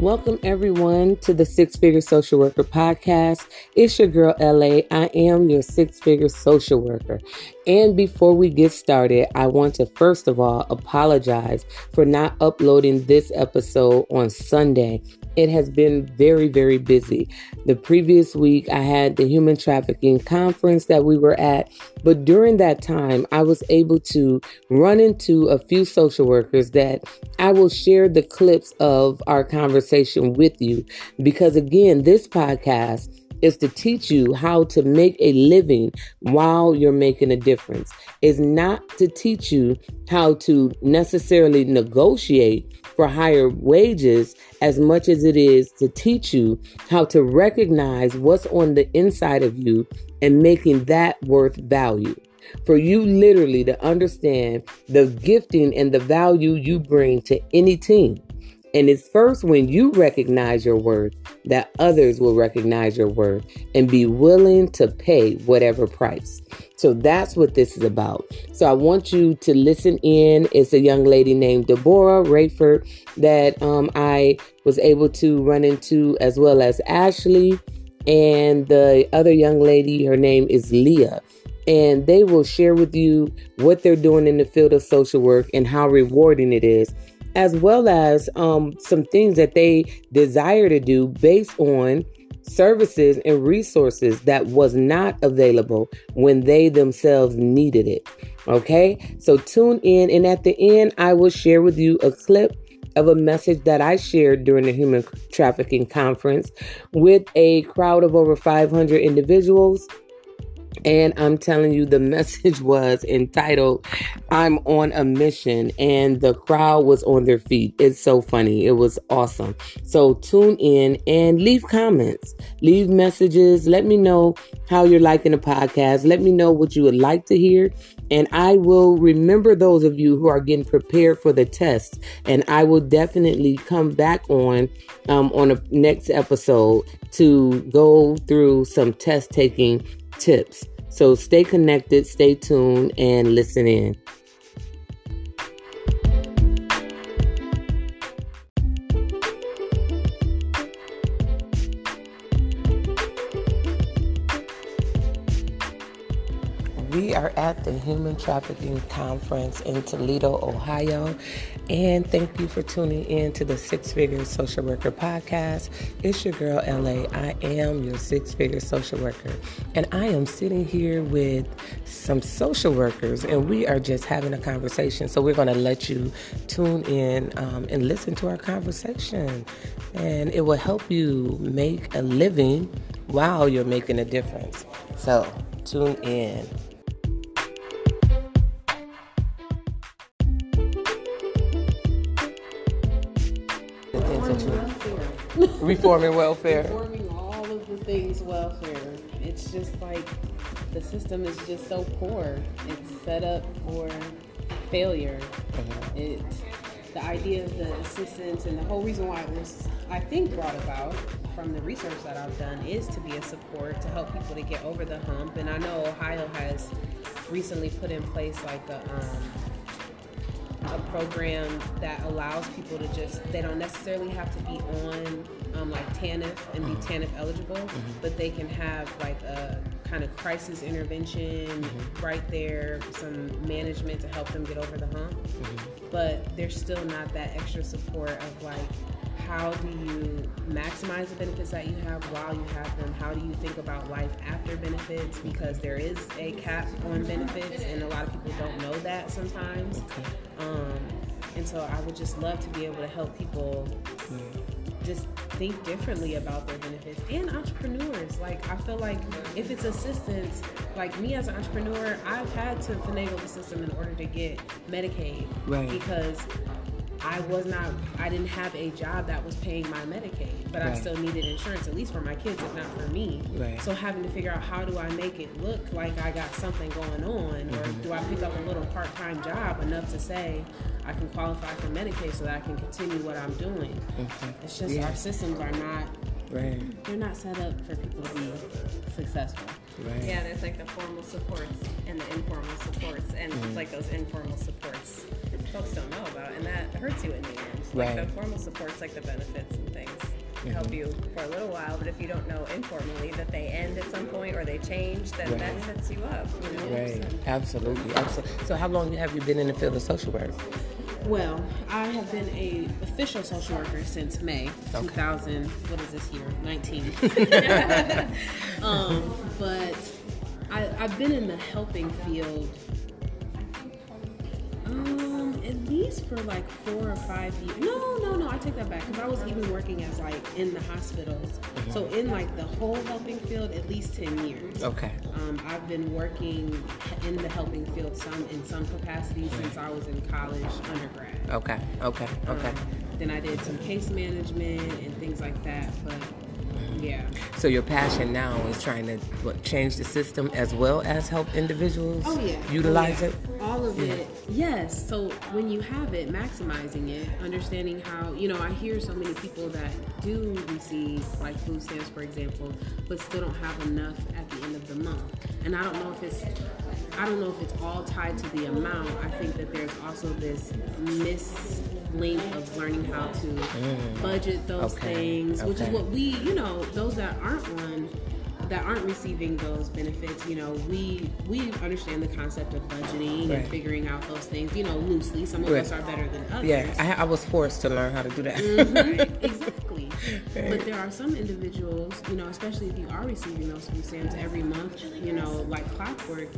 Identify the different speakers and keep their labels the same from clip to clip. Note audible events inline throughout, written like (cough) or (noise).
Speaker 1: Welcome, everyone, to the Six Figure Social Worker Podcast. It's your girl, LA. I am your six figure social worker. And before we get started, I want to first of all apologize for not uploading this episode on Sunday. It has been very, very busy. The previous week, I had the human trafficking conference that we were at, but during that time, I was able to run into a few social workers that I will share the clips of our conversation with you because, again, this podcast is to teach you how to make a living while you're making a difference. Is not to teach you how to necessarily negotiate for higher wages as much as it is to teach you how to recognize what's on the inside of you and making that worth value. For you literally to understand the gifting and the value you bring to any team. And it's first when you recognize your worth that others will recognize your worth and be willing to pay whatever price. So that's what this is about. So I want you to listen in. It's a young lady named Deborah Rayford that um, I was able to run into, as well as Ashley. And the other young lady, her name is Leah and they will share with you what they're doing in the field of social work and how rewarding it is as well as um, some things that they desire to do based on services and resources that was not available when they themselves needed it. Okay, so tune in, and at the end, I will share with you a clip of a message that I shared during the human trafficking conference with a crowd of over 500 individuals and I'm telling you, the (laughs) message was entitled, I'm on a mission. And the crowd was on their feet. It's so funny. It was awesome. So tune in and leave comments, leave messages. Let me know how you're liking the podcast. Let me know what you would like to hear. And I will remember those of you who are getting prepared for the test. And I will definitely come back on um, on a next episode to go through some test taking tips. So stay connected, stay tuned, and listen in. At the Human Trafficking Conference in Toledo, Ohio. And thank you for tuning in to the Six Figure Social Worker Podcast. It's your girl, LA. I am your six figure social worker. And I am sitting here with some social workers, and we are just having a conversation. So we're going to let you tune in um, and listen to our conversation. And it will help you make a living while you're making a difference. So tune in. Reforming welfare.
Speaker 2: Reforming all of the things welfare. It's just like the system is just so poor. It's set up for failure. Mm-hmm. It's the idea of the assistance and the whole reason why it was, I think, brought about from the research that I've done is to be a support to help people to get over the hump. And I know Ohio has recently put in place like a um, a program that allows people to just they don't necessarily have to be on um, like TANF and be mm-hmm. TANF eligible, mm-hmm. but they can have like a kind of crisis intervention mm-hmm. right there, some management to help them get over the hump. Mm-hmm. But there's still not that extra support of like how do you maximize the benefits that you have while you have them? How do you think about life after benefits? Because there is a cap on benefits, and a lot of people don't know that sometimes. Um, and so I would just love to be able to help people just think differently about their benefits and entrepreneurs. Like I feel like if it's assistance, like me as an entrepreneur, I've had to finagle the system in order to get Medicaid right. because I was not, I didn't have a job that was paying my Medicaid, but right. I still needed insurance, at least for my kids, if not for me. Right. So having to figure out how do I make it look like I got something going on, mm-hmm. or do I pick up a little part time job enough to say I can qualify for Medicaid so that I can continue what I'm doing? Mm-hmm. It's just yeah. our systems are not Right. They're not set up for people to be successful.
Speaker 3: Right. Yeah, there's like the formal supports and the informal supports, and mm. it's like those informal supports
Speaker 2: folks don't know about, and that hurts you in the end.
Speaker 1: Right.
Speaker 2: Like the formal supports, like the benefits and things, help you for a little while. But if you don't know informally that they end at some point or they change, then
Speaker 1: Right.
Speaker 2: that sets you up. You know.
Speaker 1: Right. Absolutely. Absolutely. So, how long have you been in the field of social work?
Speaker 2: Well, I have been a official social worker since May 2000. What is this year? 19. (laughs) um, but I, I've been in the helping field. At least for like four or five years. No, no, no. I take that back because I was even working as like in the hospitals. So in like the whole helping field, at least ten years.
Speaker 1: Okay.
Speaker 2: Um, I've been working in the helping field some in some capacity since I was in college undergrad.
Speaker 1: Okay. Okay. Okay.
Speaker 2: Um, then I did some case management and things like that. But yeah,
Speaker 1: So your passion now is trying to what, change the system as well as help individuals
Speaker 2: oh yeah,
Speaker 1: utilize
Speaker 2: Oh, yeah.
Speaker 1: it.
Speaker 2: All of it, yes. So when you have it, maximizing it, understanding how you know. I hear so many people that do receive like food stamps, for example, but still don't have enough at the end of the month. And I don't know if it's I don't know if it's all tied to the amount. I think that there's also this mislink of learning how to budget those
Speaker 1: Mm. Okay,
Speaker 2: things, which is what we, you know, those that aren't on that aren't receiving those benefits, you know, we we understand the concept of budgeting
Speaker 1: Right.
Speaker 2: and figuring out those things, you know, loosely. Some of
Speaker 1: Right.
Speaker 2: us are better than others.
Speaker 1: Yeah, I, I was forced to learn how to do that.
Speaker 2: Mhm, (laughs) exactly. But there are some individuals, you know, especially if you are receiving those food stamps every month, you know, like clockwork,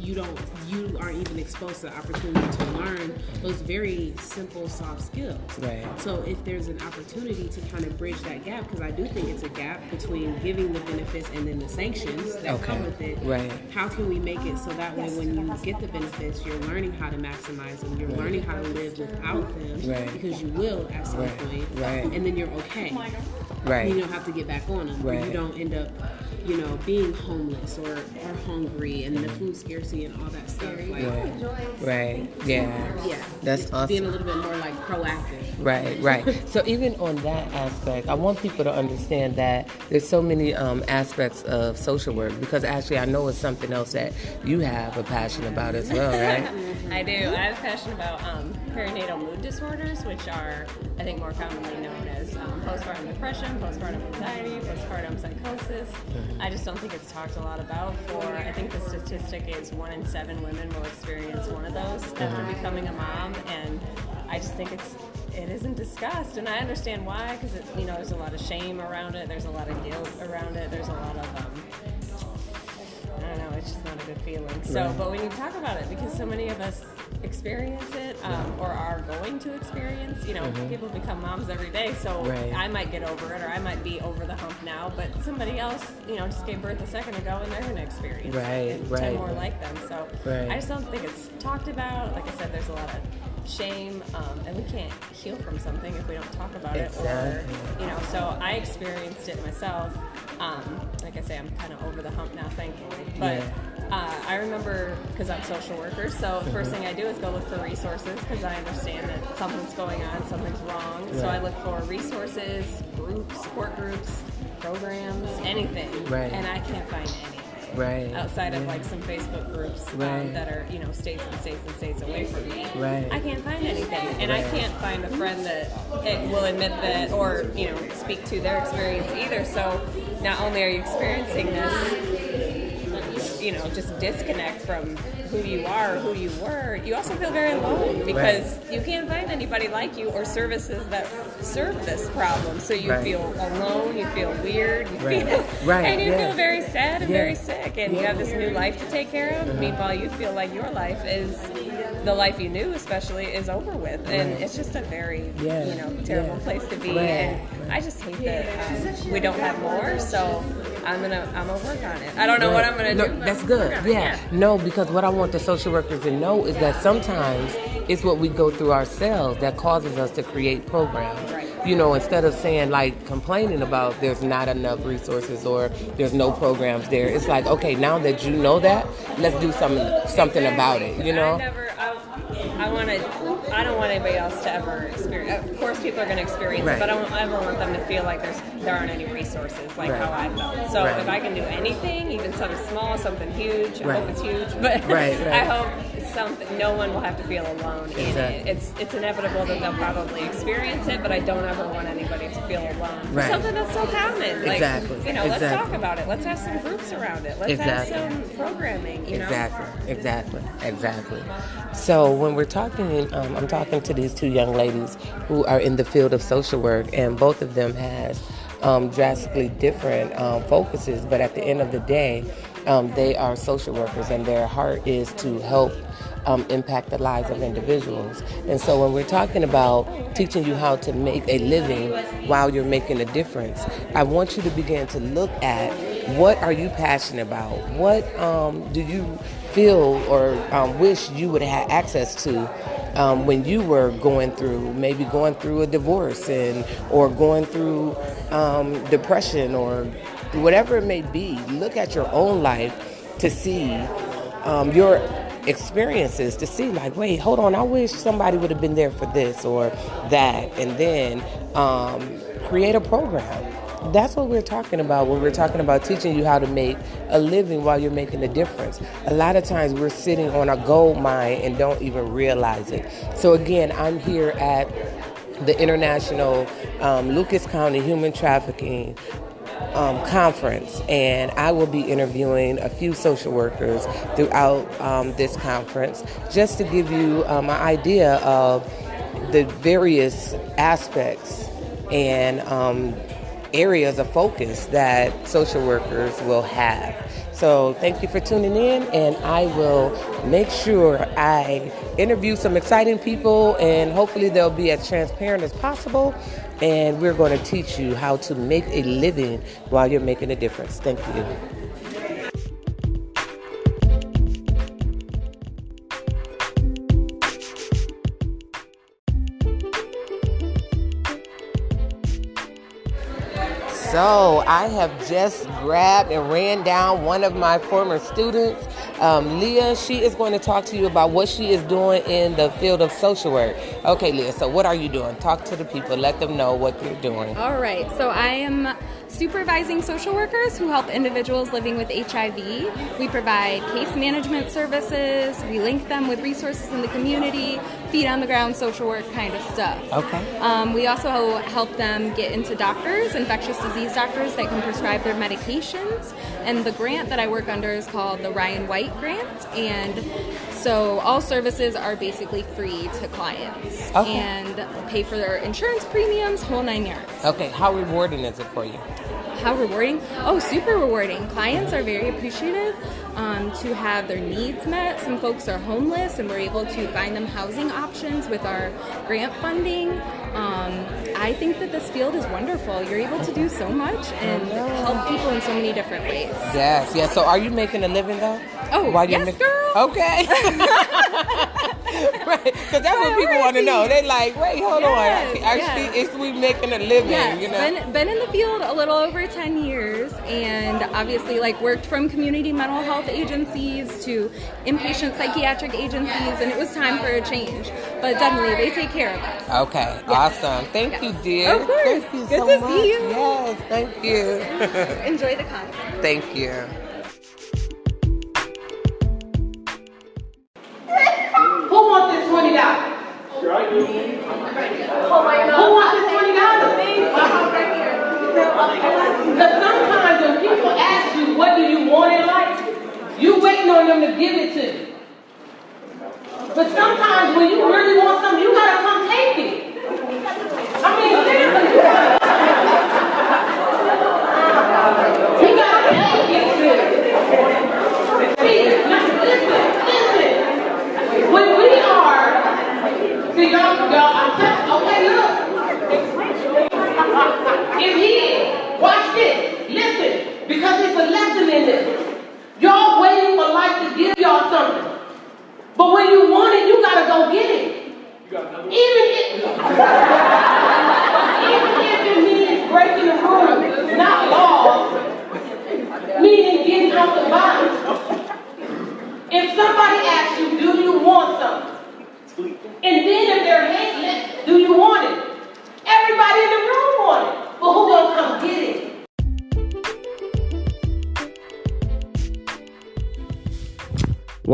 Speaker 2: you don't, you aren't even exposed to the opportunity to learn those very simple, soft skills.
Speaker 1: Right.
Speaker 2: So if there's an opportunity to kind of bridge that gap, because I do think it's a gap between giving the benefits and then the sanctions that
Speaker 1: Okay.
Speaker 2: come with it.
Speaker 1: Right.
Speaker 2: How can we make it so that way when you get the benefits, you're learning how to maximize them, you're learning how to live without them,
Speaker 1: Right.
Speaker 2: because you will at some
Speaker 1: Right.
Speaker 2: point,
Speaker 1: Right.
Speaker 2: and then you're okay.
Speaker 1: Oh Right.
Speaker 2: You don't have to get back on them. Or
Speaker 1: Right.
Speaker 2: you don't end up, you know, being homeless or, or hungry and the food scarcity and all that stuff. Like,
Speaker 1: Right. Right. Yeah.
Speaker 2: yeah,
Speaker 1: That's
Speaker 2: it's
Speaker 1: awesome.
Speaker 2: being a little bit more like proactive.
Speaker 1: Right, (laughs) right. So even on that aspect, I want people to understand that there's so many um, aspects of social work because actually I know it's something else that you have a passion about as well, (laughs) right?
Speaker 3: I do. I have a passion about um, perinatal mood disorders, which are, I think, more commonly known as um, postpartum depression, postpartum anxiety, postpartum psychosis. I just don't think it's talked a lot about. For I think the statistic is one in seven women will experience one of those after becoming a mom, and I just think it's it isn't discussed, and I understand why because you know there's a lot of shame around it, there's a lot of guilt around it, there's a lot of um, I don't know, it's just not a good feeling. So, but when you talk about it, because so many of us experience it um, or are going to experience, you know, people become moms every day. So
Speaker 1: Mm-hmm. Right.
Speaker 3: I might get over it or I might be over the hump now, but somebody else, you know, just gave birth a second ago and they're going to experience
Speaker 1: Right,
Speaker 3: it. And
Speaker 1: right.
Speaker 3: 10 more like them. So
Speaker 1: Right.
Speaker 3: I just don't think it's talked about. Like I said, there's a lot of shame um, and we can't heal from something if we don't talk about it
Speaker 1: Exactly.
Speaker 3: or you know so i experienced it myself. Um, like i say i'm kind of over the hump now thankfully. But uh, i remember because i'm social worker so the first thing i do is go look for resources because i understand that something's going on something's wrong. So i look for resources groups support groups programs anything.
Speaker 1: Right.
Speaker 3: and i can't find anything
Speaker 1: Right.
Speaker 3: outside of like some Facebook groups um, that are you know states and states and states away from me.
Speaker 1: Right.
Speaker 3: I can't find anything, and I can't find a friend that it will admit that or you know speak to their experience either. So not only are you experiencing this, you know, just disconnect from who you are, who you were, you also feel very alone because you can't find anybody like you or services that serve this problem. So you
Speaker 1: Right.
Speaker 3: feel alone, you feel weird, you
Speaker 1: Right.
Speaker 3: feel, (laughs)
Speaker 1: Right,
Speaker 3: and you
Speaker 1: yeah.
Speaker 3: feel very sad and
Speaker 1: Yeah.
Speaker 3: very sick, and you have this new life to take care of. Meanwhile, you feel like your life is the life you knew, especially, is over with, and
Speaker 1: Right.
Speaker 3: it's just a very
Speaker 1: Yeah,
Speaker 3: you know terrible
Speaker 1: yeah.
Speaker 3: place to be.
Speaker 1: Right,
Speaker 3: And I just hate that um, we don't have more. So I'm gonna I'm gonna work on it. I don't know what I'm gonna
Speaker 1: no,
Speaker 3: do.
Speaker 1: That's good.
Speaker 3: gonna work on it,
Speaker 1: Yeah. No, because what I want the social workers to know is that sometimes it's what we go through ourselves that causes us to create programs.
Speaker 3: Right.
Speaker 1: You know, instead of saying like complaining about there's not enough resources or there's no programs there, it's like okay, now that you know that, let's do something something about it. You know.
Speaker 3: I, want to. I don't want anybody else to ever experience. Of course, people are going to experience
Speaker 1: Right.
Speaker 3: it, but I don't ever want them to feel like there's there aren't any resources like
Speaker 1: Right.
Speaker 3: how I felt. So
Speaker 1: Right.
Speaker 3: if I can do anything, even something small, something huge, I hope it's huge, but
Speaker 1: Right, (laughs) right.
Speaker 3: I hope something no one will have to feel alone exactly. in it. It's it's inevitable that they'll probably experience it, but I don't ever want anybody to feel alone. Right. Something that's so common. Like, exactly. You know, exactly. let's talk about it. Let's have some groups around it. Let's exactly. have some programming. You
Speaker 1: exactly. Know? Exactly. Exactly. So when we're talking, um, I'm talking to these two young ladies who are in the field of social work, and both of them has um, drastically different um, focuses, but at the end of the day, um, they are social workers, and their heart is to help um, impact the lives of individuals. And so, when we're talking about teaching you how to make a living while you're making a difference, I want you to begin to look at what are you passionate about. What um, do you feel or um, wish you would have access to um, when you were going through, maybe going through a divorce and or going through um, depression or whatever it may be. Look at your own life to see um, your experiences to see like wait hold on i wish somebody would have been there for this or that and then um, create a program that's what we're talking about when we're talking about teaching you how to make a living while you're making a difference. A lot of times we're sitting on a gold mine and don't even realize it. So, again, I'm here at the International um, Lucas County Human Trafficking um, conference, and I will be interviewing a few social workers throughout um, this conference just to give you um, an idea of the various aspects and um, areas of focus that social workers will have. So thank you for tuning in, and I will make sure I interview some exciting people, and hopefully they'll be as transparent as possible. And we're going to teach you how to make a living while you're making a difference. Thank you. So I have just grabbed and ran down one of my former students, um, Leah. She is going to talk to you about what she is doing in the field of social work. Okay, Leah, so what are you doing? Talk to the people, let them know what you're doing.
Speaker 4: All right, so I am supervising social workers who help individuals living with HIV. We provide case management services, we link them with resources in the community, feet on the ground social work kind of stuff.
Speaker 1: Okay.
Speaker 4: Um, we also help them get into doctors, infectious disease doctors that can prescribe their medications. And the grant that I work under is called the Ryan White Grant. And so all services are basically free to clients okay. and pay for their insurance premiums, whole nine yards.
Speaker 1: Okay. How rewarding is it for you?
Speaker 4: How rewarding? Oh, super rewarding. Clients are very appreciative um, to have their needs met. Some folks are homeless, and we're able to find them housing options with our grant funding. Um, I think that this field is wonderful. You're able to do so much and help people in so many different ways.
Speaker 1: Yes, yes. So, are you making a living though?
Speaker 4: Oh, While yes, girl.
Speaker 1: Okay. (laughs) (laughs) (laughs) right, because that's what people want to know. They like, wait, hold yes, on. Actually, yes. is we making a living?
Speaker 4: Yes.
Speaker 1: You know,
Speaker 4: been, been in the field a little over ten years, and obviously, like worked from community mental health agencies to inpatient psychiatric agencies, and it was time for a change. But definitely, they take care of us.
Speaker 1: Okay, yes. awesome. Thank you, dear.
Speaker 4: Of course.
Speaker 1: Thank you
Speaker 4: Good
Speaker 1: so
Speaker 4: to
Speaker 1: much.
Speaker 4: see you.
Speaker 1: Yes, thank you.
Speaker 4: Enjoy the conference.
Speaker 1: Thank you.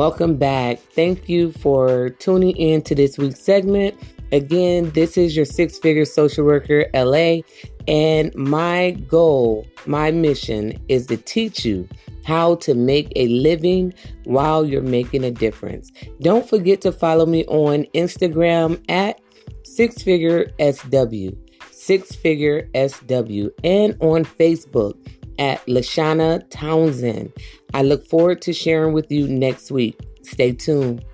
Speaker 1: Welcome back. Thank you for tuning in to this week's segment. Again, this is your six figure social worker, LA, and my goal, my mission is to teach you how to make a living while you're making a difference. Don't forget to follow me on Instagram at six figure SW, six figure SW, and on Facebook at Lashana Townsend. I look forward to sharing with you next week. Stay tuned.